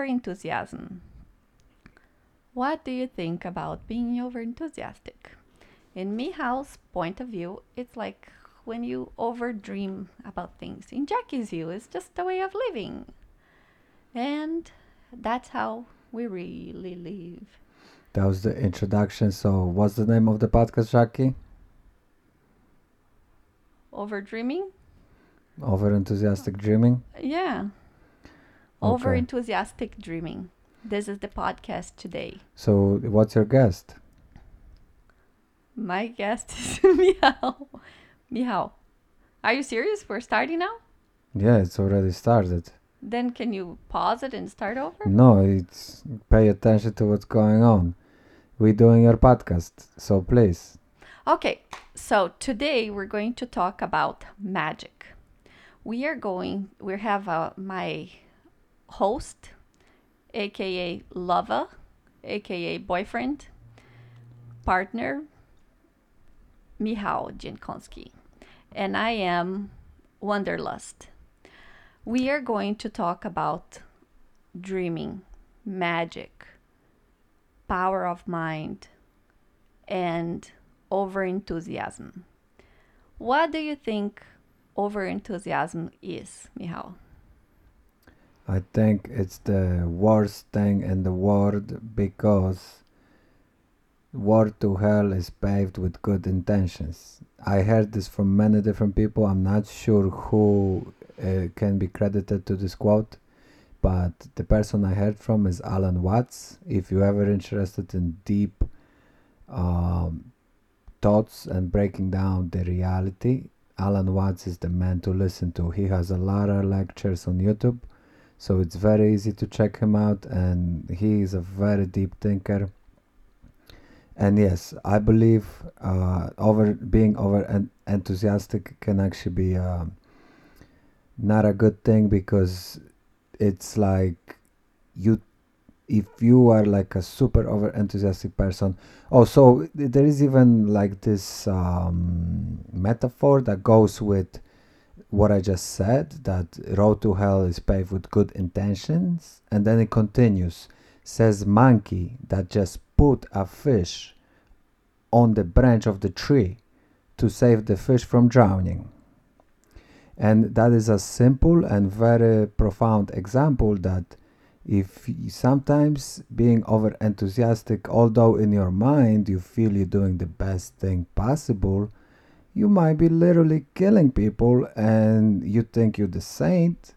over enthusiasm. What do you think about being over enthusiastic? In Mihal's point of view, it's like when you over dream about things. In Jackie's view, it's just a way of living. And that's how we really live. That was the introduction. So, what's the name of the podcast, Jackie? Over dreaming? Over enthusiastic dreaming. Yeah. Over Okay. enthusiastic dreaming. This is the podcast today. So, what's your guest? My guest is Mihal. Mihal, are you serious? We're starting now? Yeah, it's already started. Then can you pause it and start over? No, it's pay attention to what's going on. We're doing your podcast, so please. Okay, so today we're going to talk about magic. We are going, we have uh, my host, aka lover, aka boyfriend, partner, Michał Dziękowski, and I am Wanderlust. We are going to talk about dreaming, magic, power of mind, and over enthusiasm. What do you think over enthusiasm is, Michał? I think it's the worst thing in the world because war to hell is paved with good intentions. I heard this from many different people. I'm not sure who uh, can be credited to this quote, but the person I heard from is Alan Watts. If you're ever interested in deep um, thoughts and breaking down the reality, Alan Watts is the man to listen to. He has a lot of lectures on YouTube so it's very easy to check him out and he is a very deep thinker. And yes i believe uh, over being over en- enthusiastic can actually be uh, not a good thing because it's like you if you are like a super over enthusiastic person. Oh so there is even like this um, metaphor that goes with what I just said that road to hell is paved with good intentions, and then it continues. Says monkey that just put a fish on the branch of the tree to save the fish from drowning. And that is a simple and very profound example that if sometimes being over enthusiastic, although in your mind you feel you're doing the best thing possible, you might be literally killing people and you think you're the saint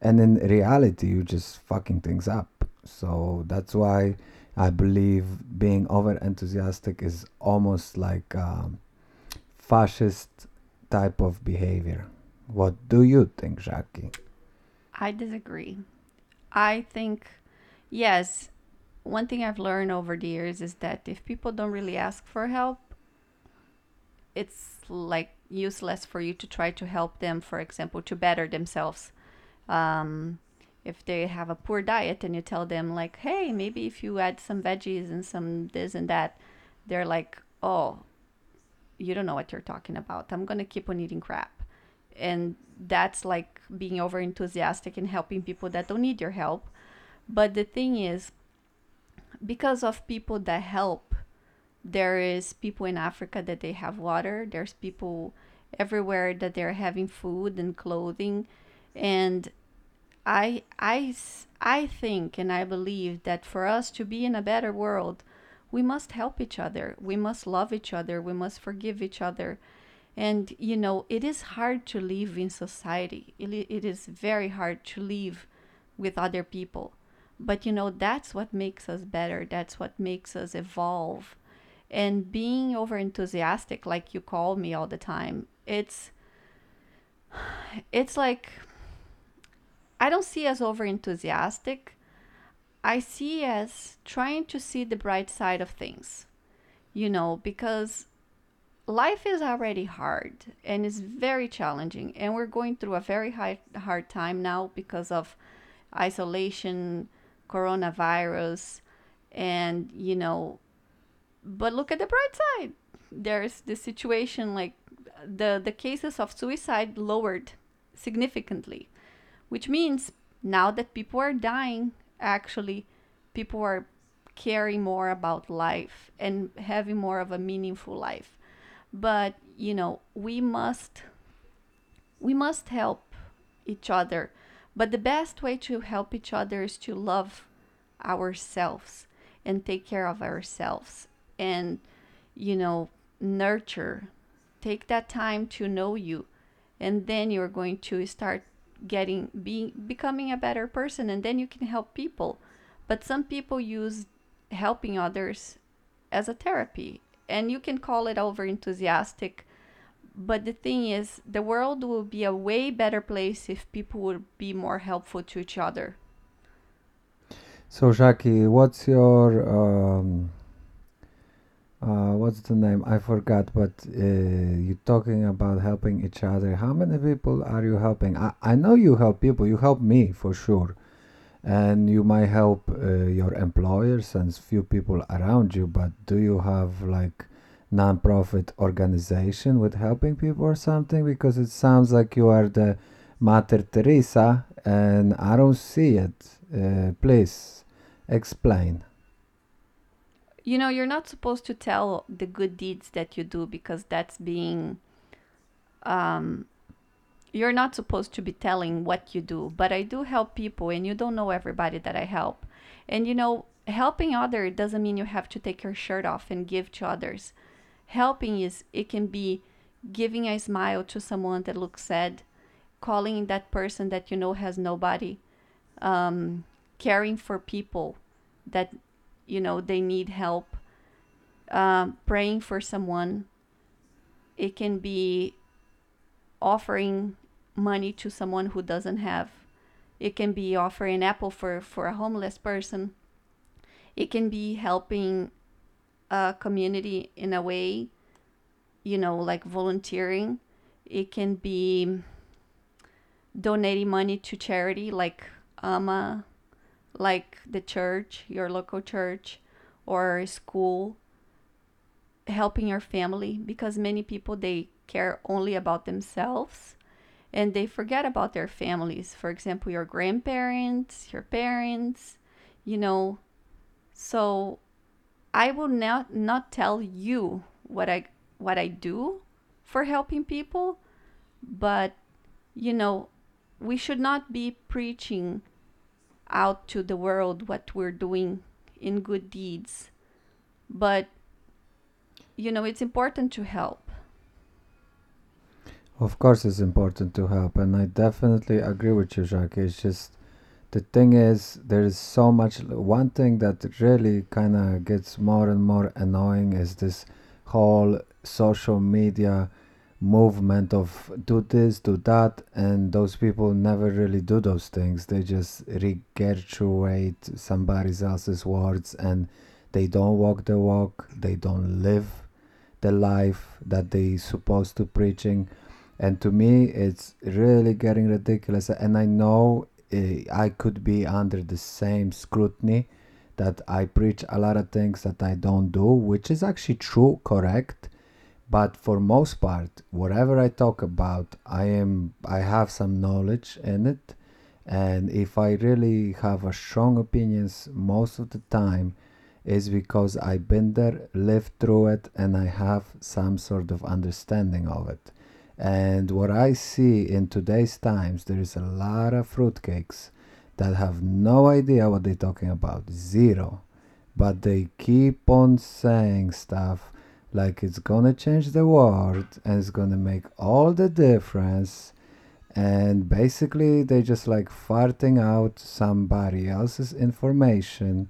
and in reality you're just fucking things up. So that's why i believe being over enthusiastic is almost like um, fascist type of behavior. What do you think jackie? I disagree. I think, yes, one thing I've learned over the years is that if people don't really ask for help, it's like useless for you to try to help them, for example, to better themselves. Um, if they have a poor diet and you tell them, like, hey, maybe if you add some veggies and some this and that, they're like, oh, you don't know what you're talking about. I'm to keep on eating crap. And that's like being over enthusiastic and helping people that don't need your help. But the thing is, because of people that help, there is people in Africa that they have water. There's people everywhere that they're having food and clothing. And I I I think and I believe that for us to be in a better world, we must help each other. We must love each other. We must forgive each other. And, you know, it is hard to live in society. It, it is very hard to live with other people. But, you know, that's what makes us better. That's what makes us evolve. And being over enthusiastic, like you call me all the time, it's, it's like, I don't see as over enthusiastic. I see as trying to see the bright side of things, you know, because life is already hard and is very challenging and we're going through a very hard, hard time now because of isolation coronavirus and you know but look at the bright side there's the situation like the the cases of suicide lowered significantly which means now that people are dying actually people are caring more about life and having more of a meaningful life. But, you know, we must we must help each other. But the best way to help each other is to love ourselves and take care of ourselves and, you know, nurture. Take that time to know you. And then you're going to start getting being becoming a better person and then you can help people. But some people use helping others as a therapy and you can call it over enthusiastic but the thing is the world will be a way better place if people would be more helpful to each other So, Jackie, what's your um, uh, what's the name? I forgot, but uh, you're talking about helping each other. How many people are you helping? I, I know you help people. You help me for sure, and you might help uh, your employers and few people around you. But do you have like non-profit organization with helping people or something? Because it sounds like you are the Mater Teresa, and I don't see it. Uh, please explain. You know you're not supposed to tell the good deeds that you do because that's being um you're not supposed to be telling what you do. But i do help people and you don't know everybody that i help. And you know helping other doesn't mean you have to take your shirt off and give to others. Helping is it can be giving a smile to someone that looks sad calling that person that you know has nobody um, caring for people that you know they need help. Um, praying for someone it can be offering money to someone who doesn't have. It can be offering apple for for a homeless person. It can be helping a community in a way you know like volunteering. It can be donating money to charity like ama like the church your local church or school helping your family because many people they care only about themselves and they forget about their families. For example your grandparents your parents you know. So i will not not tell you what i what i do for helping people but you know we should not be preaching out to the world what we're doing in good deeds but you know it's important to help Of course, it's important to help, and I definitely agree with you, Jacques. It's just the thing is, there is so much. One thing that really kind of gets more and more annoying is this whole social media movement of do this, do that, and those people never really do those things. They just regurgitate somebody else's words and they don't walk the walk, they don't live the life that they supposed to preaching and to me it's really getting ridiculous and i know uh, i could be under the same scrutiny that i preach a lot of things that i don't do which is actually true correct but for most part whatever i talk about i am i have some knowledge in it. And if i really have a strong opinions most of the time is because i've been there lived through it and i have some sort of understanding of it. And what I see in today's times, there is a lot of fruitcakes that have no idea what they're talking about, zero. But they keep on saying stuff like it's gonna change the world and it's gonna make all the difference. And basically, they just like farting out somebody else's information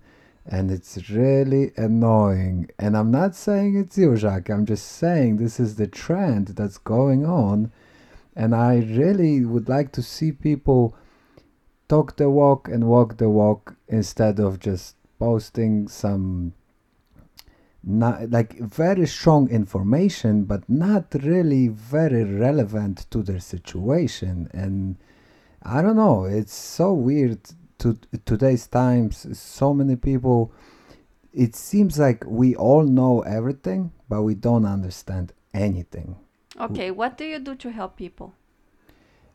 and it's really annoying. And I'm not saying it's you, Jacques. I'm just saying this is the trend that's going on. And I really would like to see people talk the walk and walk the walk instead of just posting some not like very strong information but not really very relevant to their situation and i don't know it's so weird to today's times so many people it seems like we all know everything but we don't understand anything okay what do you do to help people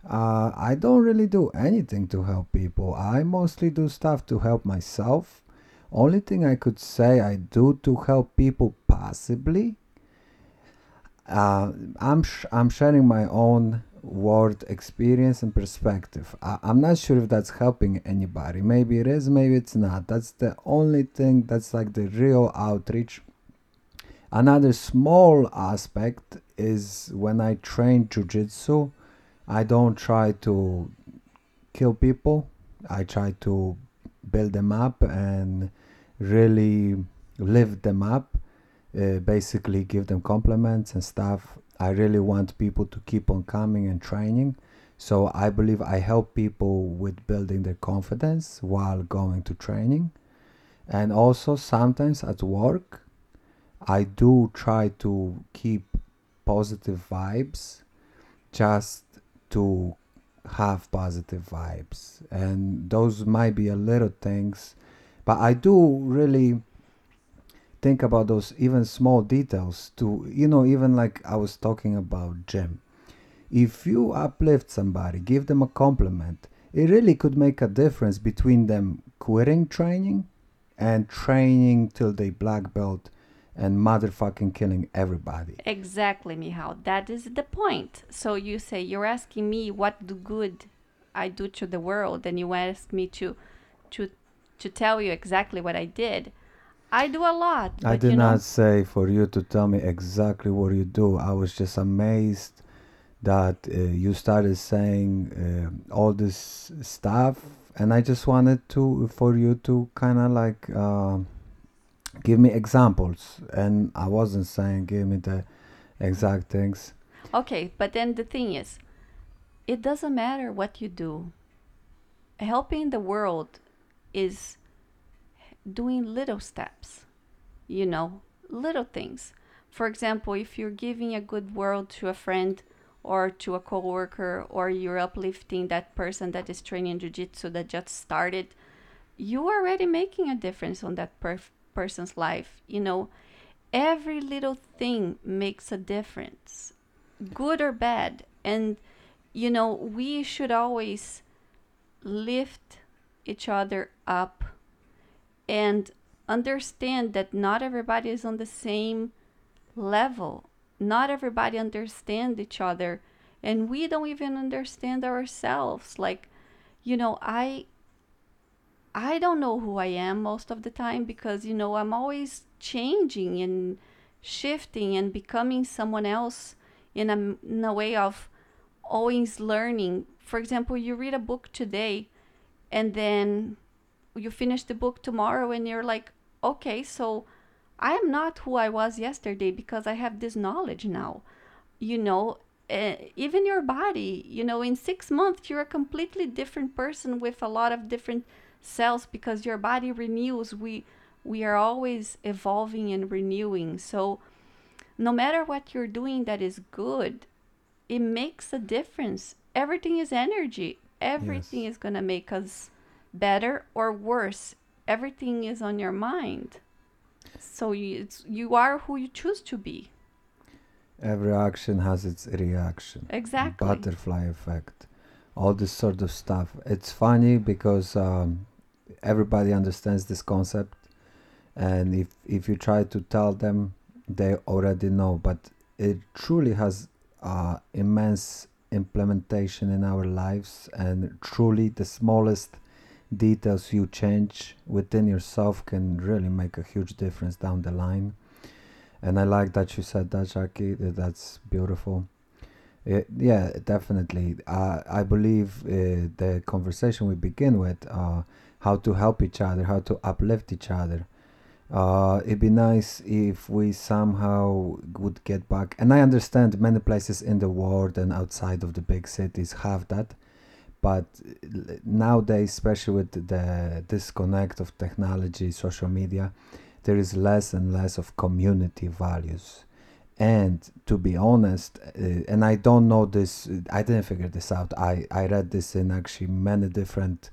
Uh, I don't really do anything to help people. I mostly do stuff to help myself. Only thing I could say I do to help people possibly. Uh, I'm sh- I'm sharing my own world experience and perspective. I- I'm not sure if that's helping anybody. Maybe it is, maybe it's not. That's the only thing that's like the real outreach. Another small aspect is when I train jujitsu, I don't try to kill people. I try to build them up and really lift them up. Uh, basically, give them compliments and stuff. I really want people to keep on coming and training. So I believe I help people with building their confidence while going to training. And also sometimes at work, I do try to keep positive vibes just to have positive vibes. And those might be a little things, but I do really think about those even small details to, you know, even like I was talking about gym. If you uplift somebody, give them a compliment, it really could make a difference between them quitting training and training till they black belt and motherfucking killing everybody. Exactly, Mihal. That is the point. So you say you're asking me what do good I do to the world, and you ask me to to to tell you exactly what I did. I do a lot. I did you know, not say for you to tell me exactly what you do. I was just amazed that uh, you started saying uh, all this stuff, and I just wanted to for you to kind of like uh, give me examples. And I wasn't saying give me the exact things. Okay, but then the thing is, it doesn't matter what you do. Helping the world is doing little steps, you know, little things. For example, if you're giving a good word to a friend or to a coworker or you're uplifting that person that is training jiu-jitsu that just started, you are already making a difference on that per- person's life. You know, every little thing makes a difference, good or bad. And you know, we should always lift each other up and understand that not everybody is on the same level. Not everybody understands each other, and we don't even understand ourselves. Like, you know, I I don't know who I am most of the time because you know, I'm always changing and shifting and becoming someone else in a, in a way of always learning. For example, you read a book today and then you finish the book tomorrow and you're like, okay, so I am not who I was yesterday because I have this knowledge now. You know, uh, even your body, you know, in six months, you're a completely different person with a lot of different cells because your body renews. We, we are always evolving and renewing. So, no matter what you're doing that is good, it makes a difference. Everything is energy. Everything Yes. is going to make us better or worse. Everything is on your mind. So you, it's, you are who you choose to be. Every action has its reaction. Exactly. Butterfly effect. All this sort of stuff. It's funny because um, everybody understands this concept, and if if you try to tell them, they already know. But it truly has uh, immense implementation in our lives, and truly the smallest details you change within yourself can really make a huge difference down the line. And I like that you said that, Jackie. That's beautiful. Uh, yeah, definitely. Uh, I believe uh, the conversation we begin with, uh, how to help each other, how to uplift each other. Uh, it'd be nice if we somehow would get back. And I understand many places in the world and outside of the big cities have that, but uh, nowadays, especially with the disconnect of technology, social media, there is less and less of community values. And to be honest, uh, and I don't know this, I didn't figure this out. I, I read this in actually many different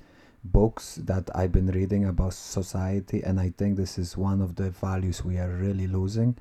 books that I've been reading about society, and I think this is one of the values we are really losing.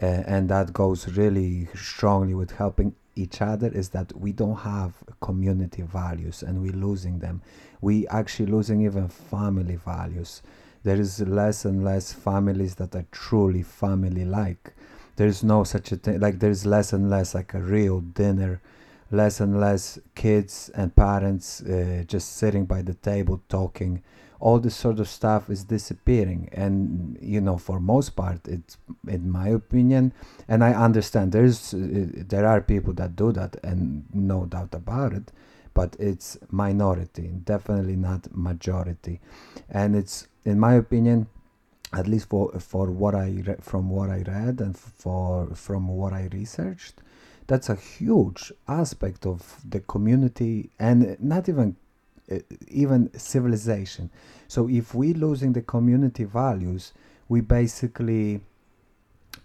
Uh, and that goes really strongly with helping each other is that we don't have community values and we're losing them. We actually losing even family values. There is less and less families that are truly family like. There's no such a thing like there's less and less like a real dinner, less and less kids and parents uh, just sitting by the table talking. All this sort of stuff is disappearing. And you know for most part it's in my opinion and i understand there's uh, there are people that do that and no doubt about it but it's minority definitely not majority. And it's in my opinion at least for for what i re- from what i read and for from what i researched that's a huge aspect of the community and not even uh, even civilization. So if we losing the community values, we basically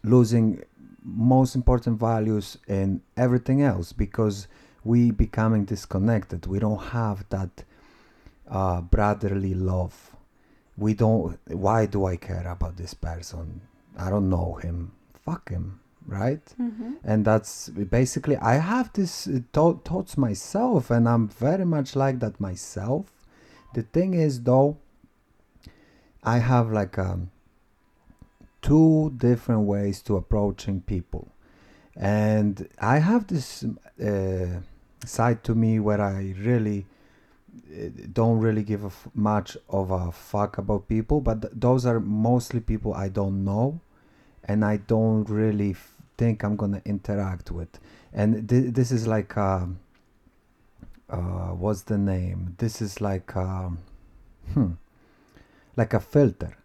losing most important values in everything else because we becoming disconnected. We don't have that uh, brotherly love. We don't. Why do I care about this person? I don't know him. Fuck him right? Mm-hmm. and that's basically i have this uh, thought, thoughts myself and i'm very much like that myself. The thing is though i have like um, two different ways to approaching people. And i have this uh, side to me where i really uh, don't really give a f- much of a fuck about people but th- those are mostly people i don't know and i don't really think i'm gonna interact with. And th- this is like um uh, what's the name? This is like um, hmm, like a filter.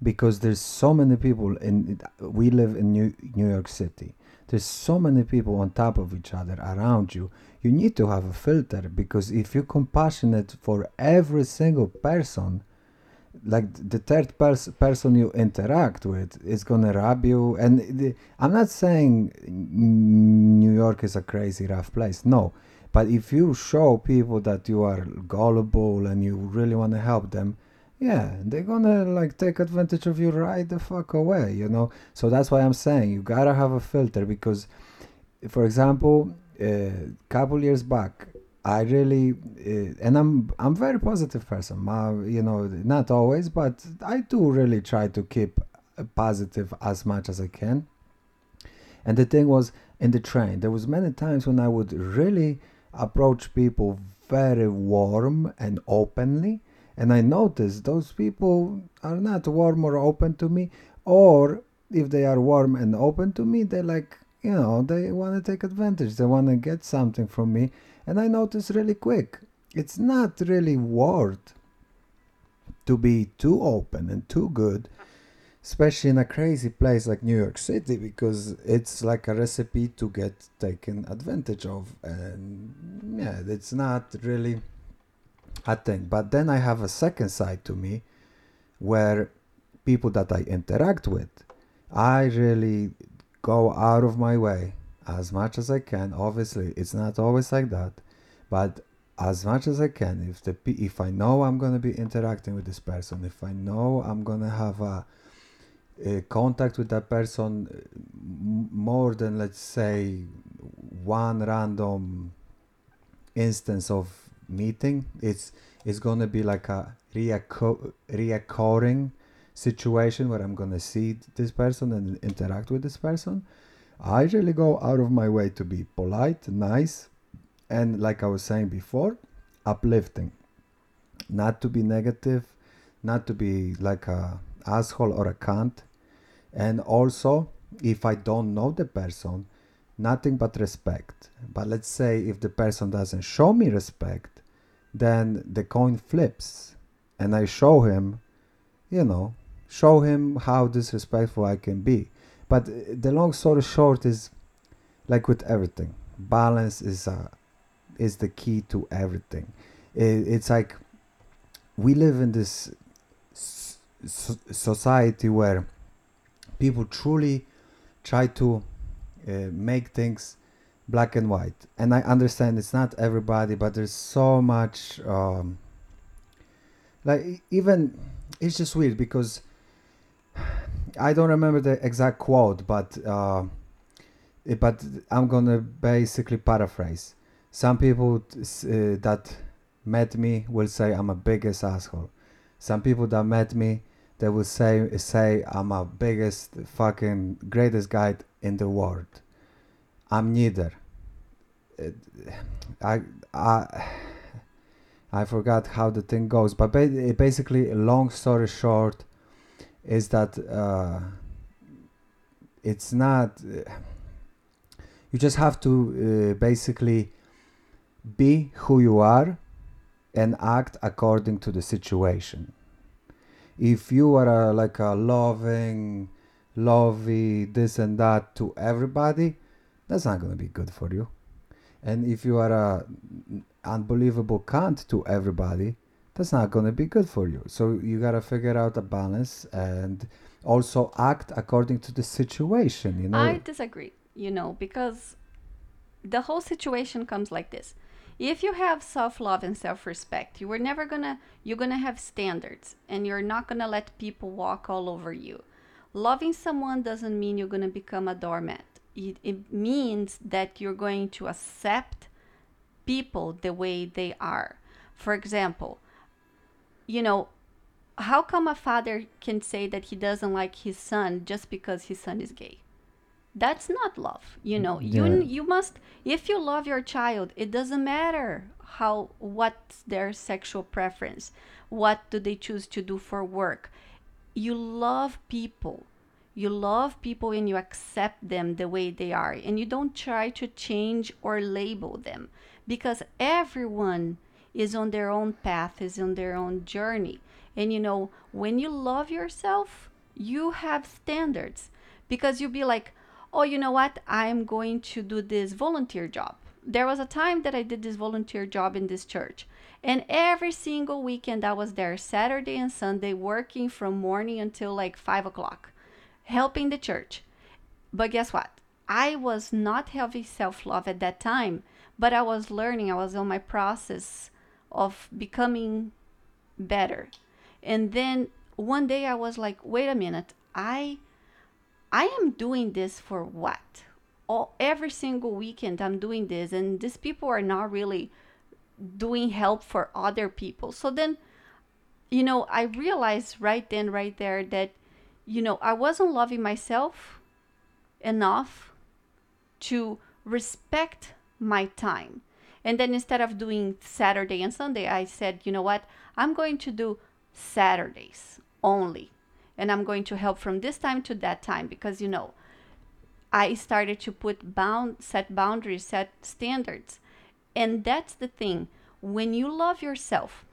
Because there's so many people in we live in new, new york city. There's so many people on top of each other around you. You need to have a filter because if you're compassionate for every single person like the third pers- person you interact with is gonna rob you and the, i'm not saying new york is a crazy rough place no but if you show people that you are gullible and you really want to help them yeah they're gonna like take advantage of you right the fuck away you know? So that's why i'm saying you gotta have a filter because for example a couple years back I really, uh, and I'm I'm very positive person. You know, not always, but I do really try to keep positive as much as I can. And the thing was, in the train, there was many times when I would really approach people very warm and openly, and I noticed those people are not warm or open to me, or if they are warm and open to me, they like, you know, they want to take advantage. They want to get something from me and I noticed really quick, it's not really worth to be too open and too good, especially in a crazy place like New York City, because it's like a recipe to get taken advantage of. And yeah, it's not really a thing. But then I have a second side to me where people that I interact with, I really go out of my way as much as I can. Obviously, it's not always like that, but as much as I can. If the if I know I'm gonna be interacting with this person, if I know I'm gonna have a, a contact with that person uh, more than let's say one random instance of meeting, it's it's gonna be like a reacco- reoccurring situation where I'm gonna see this person and interact with this person. I really go out of my way to be polite, nice, and like I was saying before, uplifting. Not to be negative, not to be like a asshole or a cunt. And also, if I don't know the person, nothing but respect. But let's say if the person doesn't show me respect, then the coin flips and I show him, you know, show him how disrespectful I can be. But uh, the long story short is like with everything, balance is a is the key to everything. I- it's like we live in this society where people truly try to uh, make things black and white. And I understand it's not everybody, but there's so much. Um, like even it's just weird because I don't remember the exact quote, but uh, but I'm gonna basically paraphrase. Some people uh, that met me will say I'm a biggest asshole. Some people that met me, they will say say I'm a biggest fucking greatest guy in the world. I'm neither. I I I forgot how the thing goes, but basically, long story short, is that uh, it's not. you just have to uh, basically be who you are and act according to the situation. If you are a, like a loving, lovey, this and that to everybody, that's not going to be good for you. And if you are a unbelievable cunt to everybody, that's not going to be good for you. So you got to figure out a balance and also act according to the situation, you know? I disagree, you know, because the whole situation comes like this. If you have self-love and self-respect, you are never gonna you're gonna have standards and you're not gonna let people walk all over you. Loving someone doesn't mean you're gonna become a doormat. It, it means that you're going to accept people the way they are. For example, you know, how come a father can say that he doesn't like his son just because his son is gay? That's not love. You know, mm, you you must if you love your child, it doesn't matter how what's their sexual preference, what do they choose to do for work. You love people. You love people and you accept them the way they are and you don't try to change or label them because everyone is on their own path, is on their own journey. And you know, when you love yourself, you have standards because you'll be like, oh, you know what? I'm going to do this volunteer job. There was a time that I did this volunteer job in this church. And every single weekend I was there, Saturday and Sunday, working from morning until like five o'clock, helping the church. But guess what? I was not having self love at that time, but I was learning. I was on my process of becoming better. And then one day I was like, wait a minute, I I am doing this for what? All, every single weekend I'm doing this, and these people are not really doing help for other people. So then, you know, I realized right then, right there, that, you know, I wasn't loving myself enough to respect my time. And then instead of doing Saturday and Sunday, I said, you know what? I'm going to do Saturdays only. And I'm going to help from this time to that time because, you know, I started to put bound, set boundaries, set standards. And that's the thing. When you love yourself,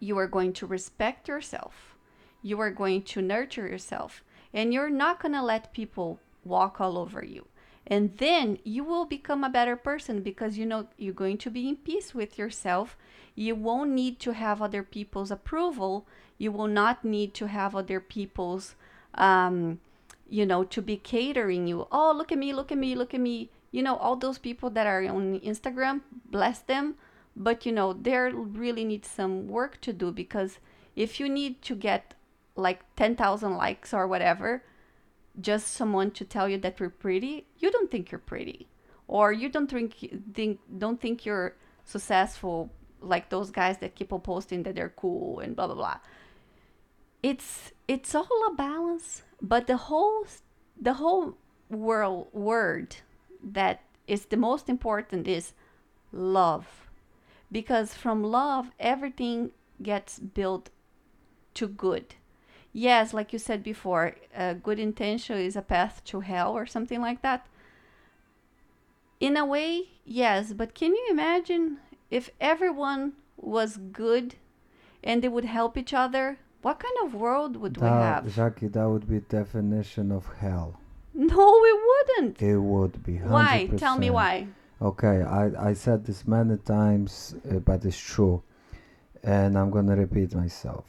you are going to respect yourself. You are going to nurture yourself. And you're not going to let people walk all over you. And then you will become a better person because you know you're going to be in peace with yourself. You won't need to have other people's approval. You will not need to have other people's, um, you know, to be catering you. Oh, look at me, look at me, look at me. You know, all those people that are on Instagram, bless them. But, you know, they really need some work to do because if you need to get like 10,000 likes or whatever, just someone to tell you that you're pretty, you don't think you're pretty, or you don't think think don't think you're successful like those guys that keep on posting that they're cool and blah blah blah. It's it's all a balance, but the whole the whole world word that is the most important is love, because from love everything gets built to good yes, like you said before, a good intention is a path to hell or something like that. In a way, yes, but can you imagine if everyone was good and they would help each other? What kind of world would we have? Jackie, that would be definition of hell. No, we wouldn't. It would be. 100%. Why? Tell me why. Okay, I, I said this many times, uh, but it's true. And I'm gonna repeat myself.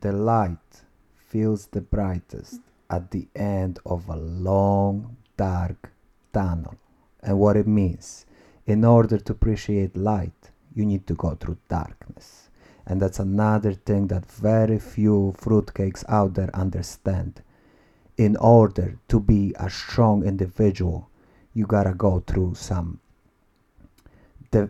The light feels the brightest at the end of a long, dark tunnel. And what it means, in order to appreciate light, you need to go through darkness. And that's another thing that very few fruitcakes out there understand. In order to be a strong individual, you gotta go through some di-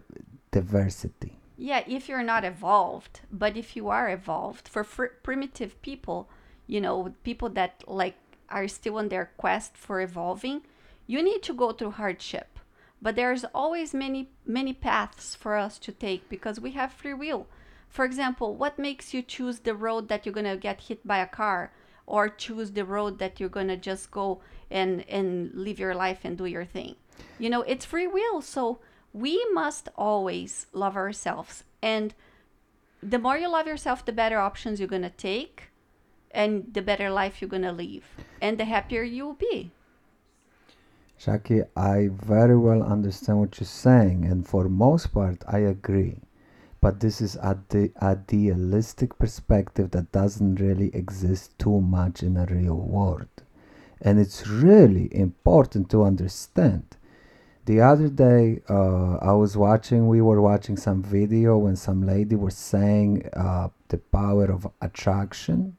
diversity. Yeah, if you're not evolved, but if you are evolved, for fr- primitive people, you know, people that like are still on their quest for evolving, you need to go through hardship. But there's always many many paths for us to take because we have free will. For example, what makes you choose the road that you're going to get hit by a car or choose the road that you're going to just go and and live your life and do your thing? You know, it's free will. So we must always love ourselves and the more you love yourself the better options you're going to take and the better life you're going to live and the happier you'll be Shaki, I very well understand what you're saying, and for most part, I agree. But this is a idealistic perspective that doesn't really exist too much in a real world. And it's really important to understand. The other day, uh, I was watching, we were watching some video when some lady was saying uh, the power of attraction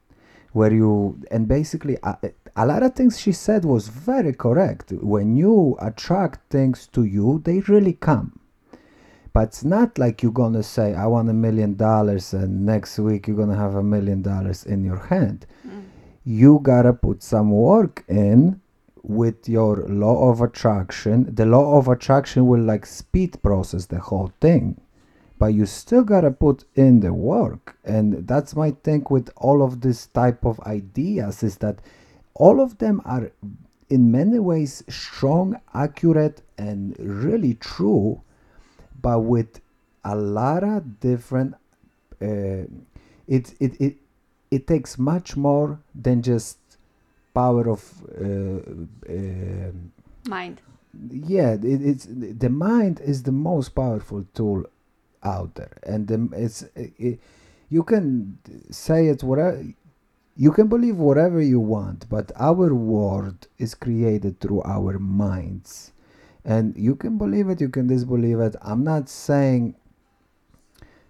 where you and basically a, a lot of things she said was very correct. When you attract things to you they really come. But it's not like you're gonna say i want a million dollars and next week you're gonna have a million dollars in your hand. You gotta put some work in with your law of attraction. The law of attraction will like speed process the whole thing. But you still gotta put in the work. And that's my thing with all of this type of ideas is that all of them are in many ways strong accurate and really true but with a lot of different uh, it, it it it takes much more than just power of uh, uh, mind. Yeah it, it's the mind is the most powerful tool out there. And the, it's it, you can say it whatever you can believe whatever you want but our world is created through our minds. And you can believe it you can disbelieve it. I'm not saying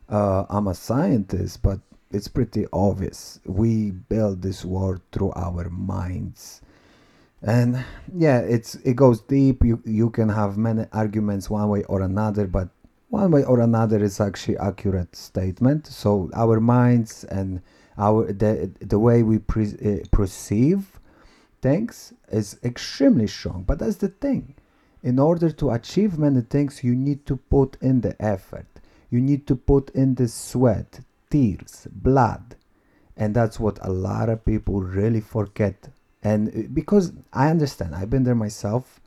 uh, i'm a scientist but it's pretty obvious. We build this world through our minds. And yeah it's it goes deep. You you can have many arguments one way or another but one way or another is actually accurate statement. So our minds and our the the way we pre- uh, perceive things is extremely strong. But that's the thing. In order to achieve many things you need to put in the effort. You need to put in the sweat tears blood. And that's what a lot of people really forget. And uh, because i understand i've been there myself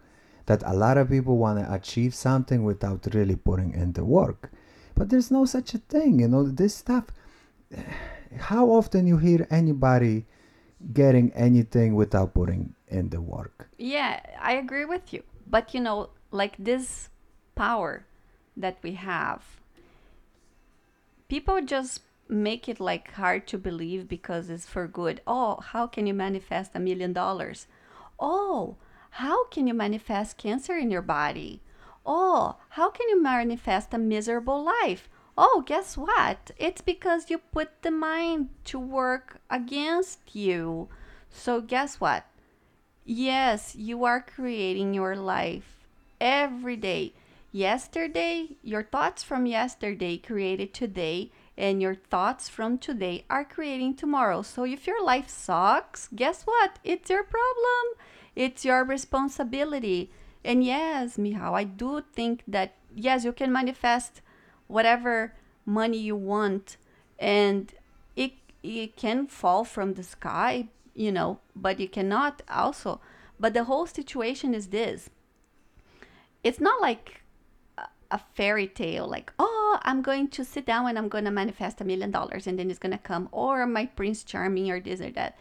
that a lot of people want to achieve something without really putting in the work. But there's no such a thing you know this stuff how often you hear anybody getting anything without putting in the work? Yeah i agree with you. But you know like this power that we have people just make it like hard to believe because it's for good. Oh how can you manifest a million dollars? Oh how can you manifest cancer in your body? Oh how can you manifest a miserable life? Oh guess what? It's because you put the mind to work against you. So guess what? Yes, you are creating your life every day. Yesterday, your thoughts from yesterday created today, and your thoughts from today are creating tomorrow. So if your life sucks, guess what? It's your problem. It's your responsibility. And yes, Mihal, I do think that yes, you can manifest whatever money you want and it it can fall from the sky, you know, but you cannot also. But the whole situation is this. It's not like a, fairy tale like, "Oh, I'm going to sit down and I'm going to manifest a million dollars and then it's going to come or my prince charming or this or that."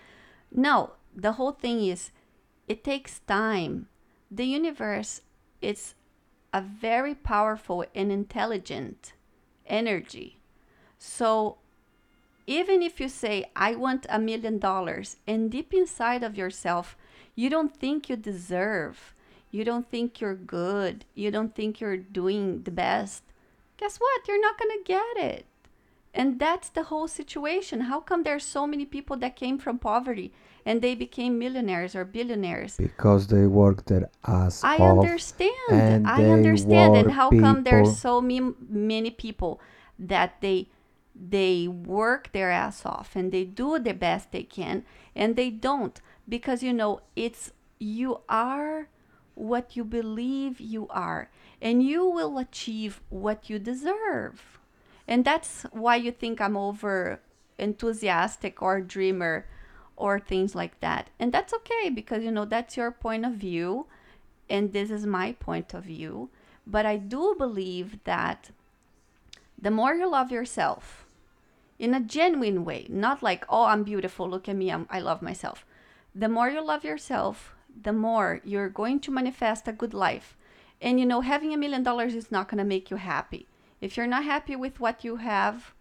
No, the whole thing is it takes time. The universe is a very powerful and intelligent energy. So even if you say, I want a million dollars, and deep inside of yourself, you don't think you deserve, you don't think you're good, you don't think you're doing the best, guess what? You're not going to get it. And that's the whole situation. How come there's so many people that came from poverty and they became millionaires or billionaires? because they work their ass I off. understand. and I understand. And how come there's people- so many people that they they work their ass off and they do the best they can and they don't because you know it's you are what you believe you are and you will achieve what you deserve. And that's why you think I'm over enthusiastic or dreamer or things like that. And that's okay because you know that's your point of view and this is my point of view. But I do believe that the more you love yourself in a genuine way, not like, oh, I'm beautiful, look at me, I'm, I love myself. The more you love yourself, the more you're going to manifest a good life. And you know, having a million dollars is not going to make you happy. If you're not happy with what you have,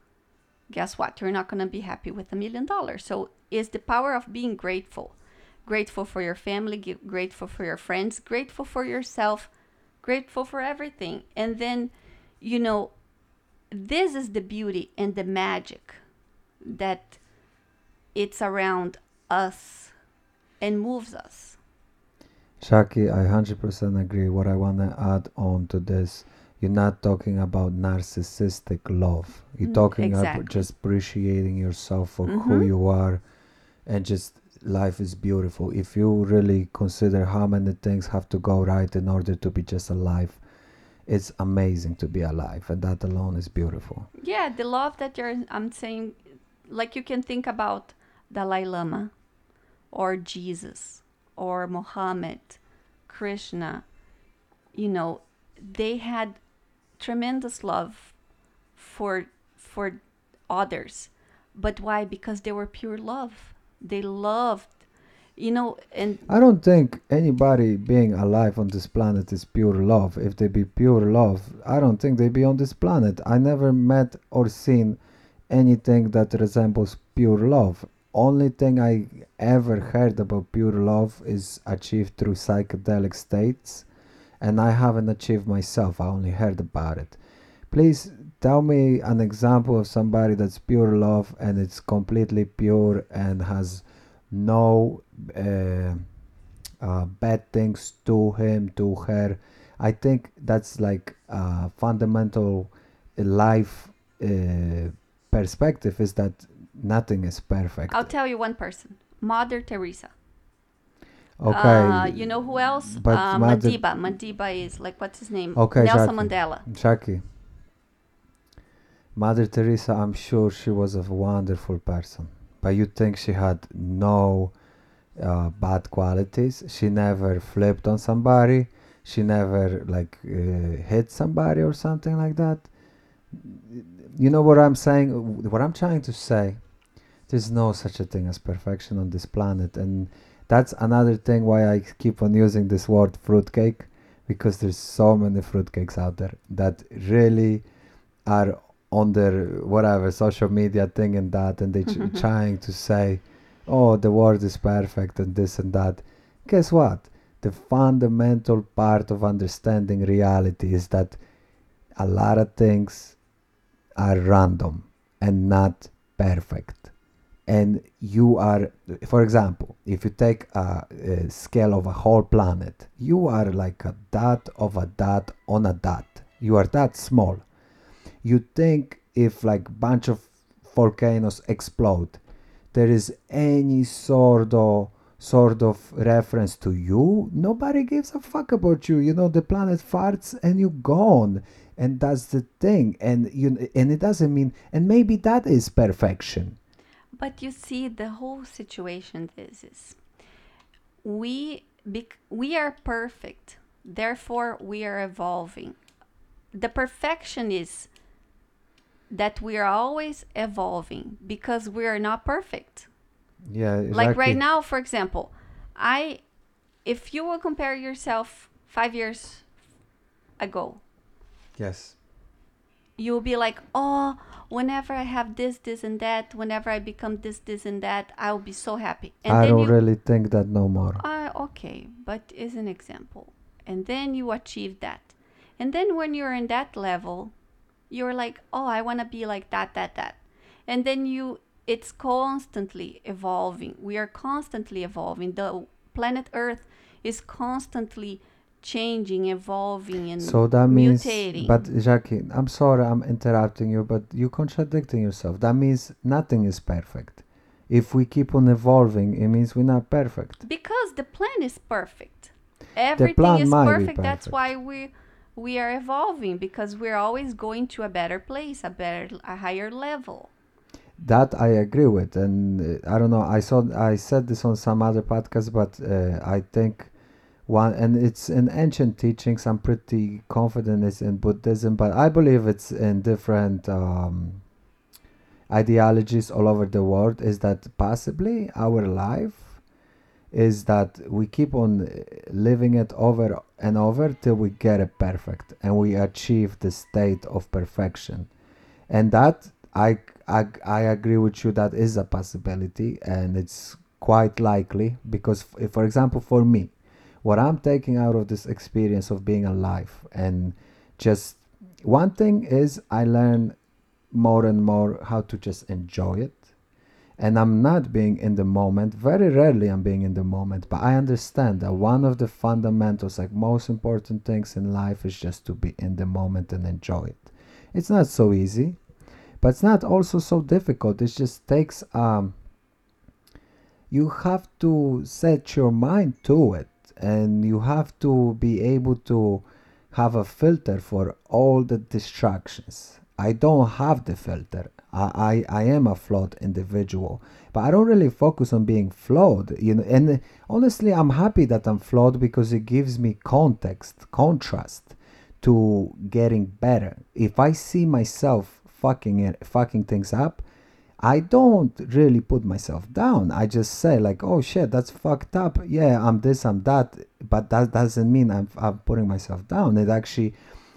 guess what? You're not going to be happy with a million dollars. So, it's the power of being grateful. Grateful for your family, grateful for your friends, grateful for yourself, grateful for everything. And then, you know, this is the beauty and the magic that it's around us and moves us. Shaki, I 100% agree. What I want to add on to this, you're not talking about narcissistic love. You're Mm, talking about just appreciating yourself for who Mhm. you are and just life is beautiful. If you really consider how many things have to go right in order to be just alive, it's amazing to be alive, and that alone is beautiful. Yeah, the love that you're, I'm saying, like you can think about Dalai Lama or Jesus or Mohammed, Krishna, you know, they had tremendous love for for others. But why? Because they were pure love. They loved, you know, and I don't think anybody being alive on this planet is pure love. If they be pure love, I don't think they be on this planet. I never met or seen anything that resembles pure love. Only thing I ever heard about pure love is achieved through psychedelic states, and I haven't achieved myself. I only heard about it. Please tell me an example of somebody that's pure love and it's completely pure and has no uh, uh, bad things to him, to her. I think that's like a fundamental life uh, perspective is that nothing is perfect. I'll tell you one person, Mother Teresa. Okay. Uh, you know who else? But uh, Mother- Madiba. Madiba is like what's his name? Okay, Nelson Jackie. Mandela. Jackie. Mother Teresa, I'm sure she was a wonderful person, but you think she had no uh, bad qualities? She never flipped on somebody. She never like uh, hit somebody or something like that. You know what I'm saying? What I'm trying to say, there's no such a thing as perfection on this planet, and that's another thing why I keep on using this word fruitcake because there's so many fruitcakes out there that really are on their whatever social media thing and that and they ch- trying to say oh the world is perfect and this and that. Guess what? The fundamental part of understanding reality is that a lot of things are random and not perfect and you are for example if you take a, a scale of a whole planet you are like a dot of a dot on a dot. You are that small. You think if like bunch of volcanoes explode there is any sort of sort of reference to you? Nobody gives a fuck about you. You know the planet farts and you're gone. And that's the thing. And you and it doesn't mean and maybe that is perfection But you see, the whole situation is, is we bec- we are perfect, therefore we are evolving. The perfection is that we are always evolving because we are not perfect. yeah Like right now, for example, I if you will compare yourself five years ago, yes you will be like, oh, whenever I have this, this, and that, whenever I become this, this, and that, I will be so happy. And i don't you, really think that no more uh, okay, but is an example. And then you achieve that. And then when you're in that level, you're like, oh, I want to be like that, that, that. and then you it's constantly evolving we are constantly evolving the planet earth is constantly changing evolving and So that means, mutating but Jackie, I'm sorry I'm interrupting you, but you're contradicting yourself. That means nothing is perfect. If we keep on evolving, it means we're not perfect. because the plan is perfect everything is be perfect that's why we we are evolving because we're always going to a better place a better a higher level That I agree with, and uh, I don't know. I saw I said this on some other podcast, but uh, I think one, and it's in ancient teachings. I'm pretty confident it's in Buddhism, but I believe it's in different um, ideologies all over the world. Is that possibly our life? Is that we keep on uh, living it over and over till we get it perfect and we achieve the state of perfection and that I, I I agree with you that is a possibility and it's quite likely because for example for me what I'm taking out of this experience of being alive and just one thing is I learn more and more how to just enjoy it and I'm not being in the moment. Very rarely I'm being in the moment, but I understand that one of the fundamentals, like most important things in life, is just to be in the moment and enjoy it. It's not so easy, but it's not also so difficult. It just takes um. You have to set your mind to it, and you have to be able to have a filter for all the distractions. I don't have the filter. I, I, I am a flawed individual, but I don't really focus on being flawed, you know. And honestly, I'm happy that I'm flawed because it gives me context, contrast to getting better. If I see myself fucking it, fucking things up, I don't really put myself down. I just say like, "Oh shit, that's fucked up." Yeah, I'm this, I'm that, but that doesn't mean I'm I'm putting myself down. It actually,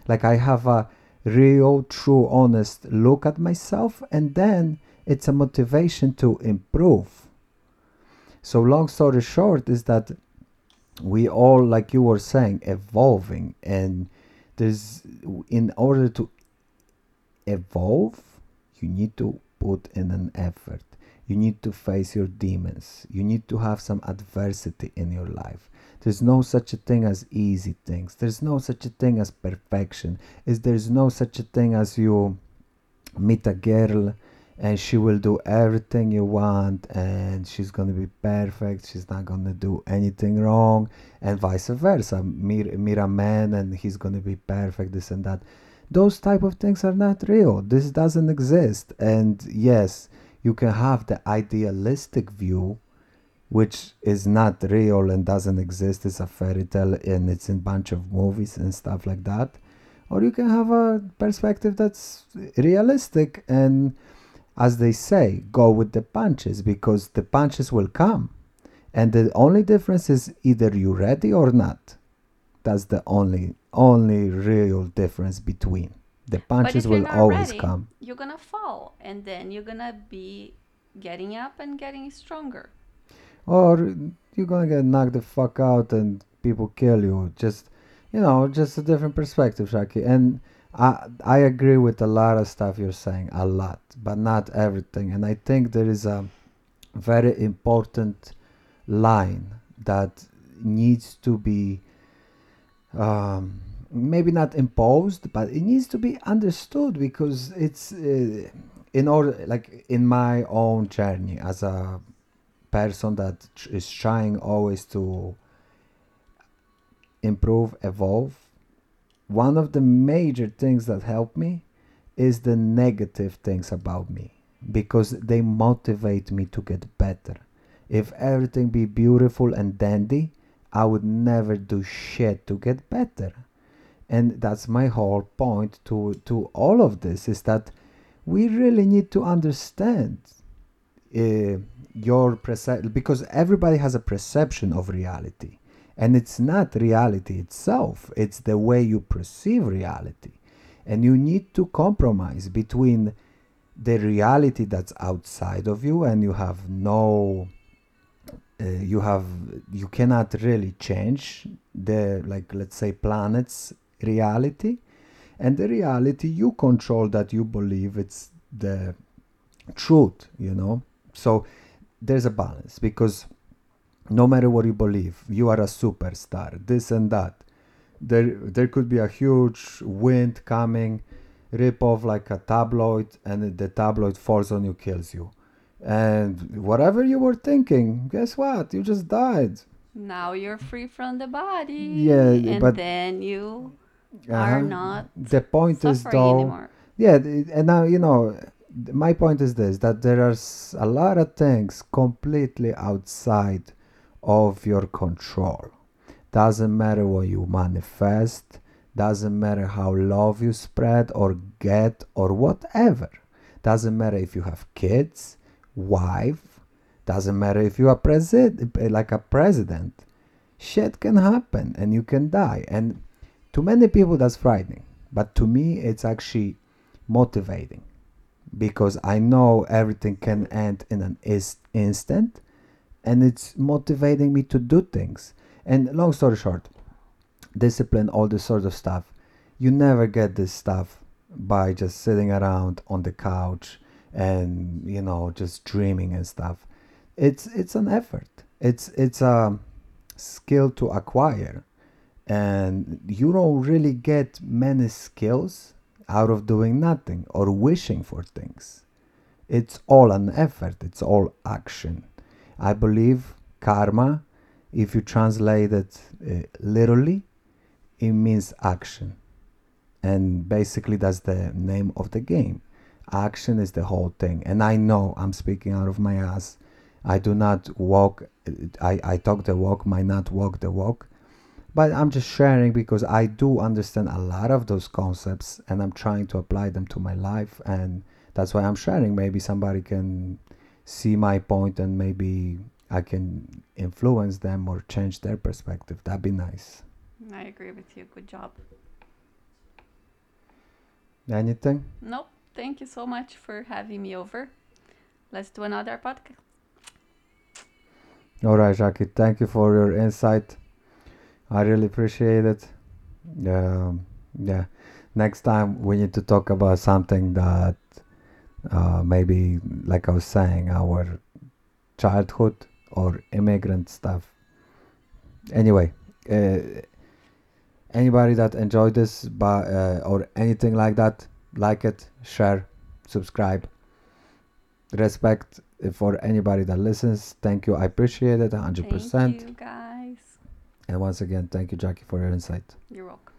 like, I have a real, true, honest look at myself, and then it's a motivation to improve. So, long story short, is that we all, like you were saying, evolving, and there's in order to evolve, you need to put in an effort. You need to face your demons. You need to have some adversity in your life. There's no such a thing as easy things. There's no such a thing as perfection. Is there's no such a thing as you meet a girl and she will do everything you want and she's gonna be perfect. She's not gonna do anything wrong and vice versa. Meet, meet a man and he's gonna be perfect. This and that those type of things are not real. This doesn't exist. And yes you can have the idealistic view which is not real and doesn't exist. It's a fairy tale and it's in bunch of movies and stuff like that. Or you can have a perspective that's realistic and as they say go with the punches because the punches will come. And the only difference is either you're ready or not that's the only only real difference between. The punches will always ready come. you're gonna fall and then you're gonna be getting up and getting stronger. Or you're gonna get knocked the fuck out and people kill you. Just you know just a different perspective shaki. And i i agree with a lot of stuff you're saying a lot but not everything. And i think there is a very important line that needs to be um, maybe not imposed, but it needs to be understood because it's uh, in order, like in my own journey as a person that is trying always to improve, evolve. One of the major things that help me is the negative things about me because they motivate me to get better. If everything be beautiful and dandy, I would never do shit to get better. And that's my whole point to to all of this is that we really need to understand uh, your perception because everybody has a perception of reality and it's not reality itself it's the way you perceive reality and you need to compromise between the reality that's outside of you and you have no uh, you have you cannot really change the like let's say planet's reality. And the reality you control that you believe it's the truth you know? So there's a balance because no matter what you believe you are a superstar this and that. There there could be a huge wind coming rip off like a tabloid and the tabloid falls on you kills you and whatever you were thinking guess what you just died Now you're free from the body. Yeah, and but- then you Uh-huh. are not the point is though anymore. yeah and now you know my point is this that there are a lot of things completely outside of your control doesn't matter what you manifest doesn't matter how love you spread or get or whatever doesn't matter if you have kids wife doesn't matter if you are president like a president shit can happen and you can die and to many people that's frightening but to me it's actually motivating because I know everything can end in an is- instant and it's motivating me to do things. And long story short, discipline, all this sort of stuff, you never get this stuff by just sitting around on the couch and you know just dreaming and stuff. It's it's an effort. It's it's a skill to acquire and you don't really get many skills out of doing nothing or wishing for things. It's all an effort, it's all action. I believe karma, if you translate it uh, literally, it means action. And basically, that's the name of the game. Action is the whole thing. And I know I'm speaking out of my ass. I do not walk, I, I talk the walk, might not walk the walk but I'm just sharing because I do understand a lot of those concepts and I'm trying to apply them to my life and that's why I'm sharing maybe somebody can see my point and maybe I can influence them or change their perspective that'd be nice I agree with you. Good job. anything Nope. Thank you so much for having me over. Let's do another podcast. all right Jackie thank you for your insight I really appreciate it um, yeah next time we need to talk about something that uh, maybe like I was saying our childhood or immigrant stuff anyway uh, anybody that enjoyed this but uh, or anything like that like it share subscribe. Respect for anybody that listens. Thank you. I appreciate it 100% Thank you, guys. and once again thank you jackie for your insight. You're welcome.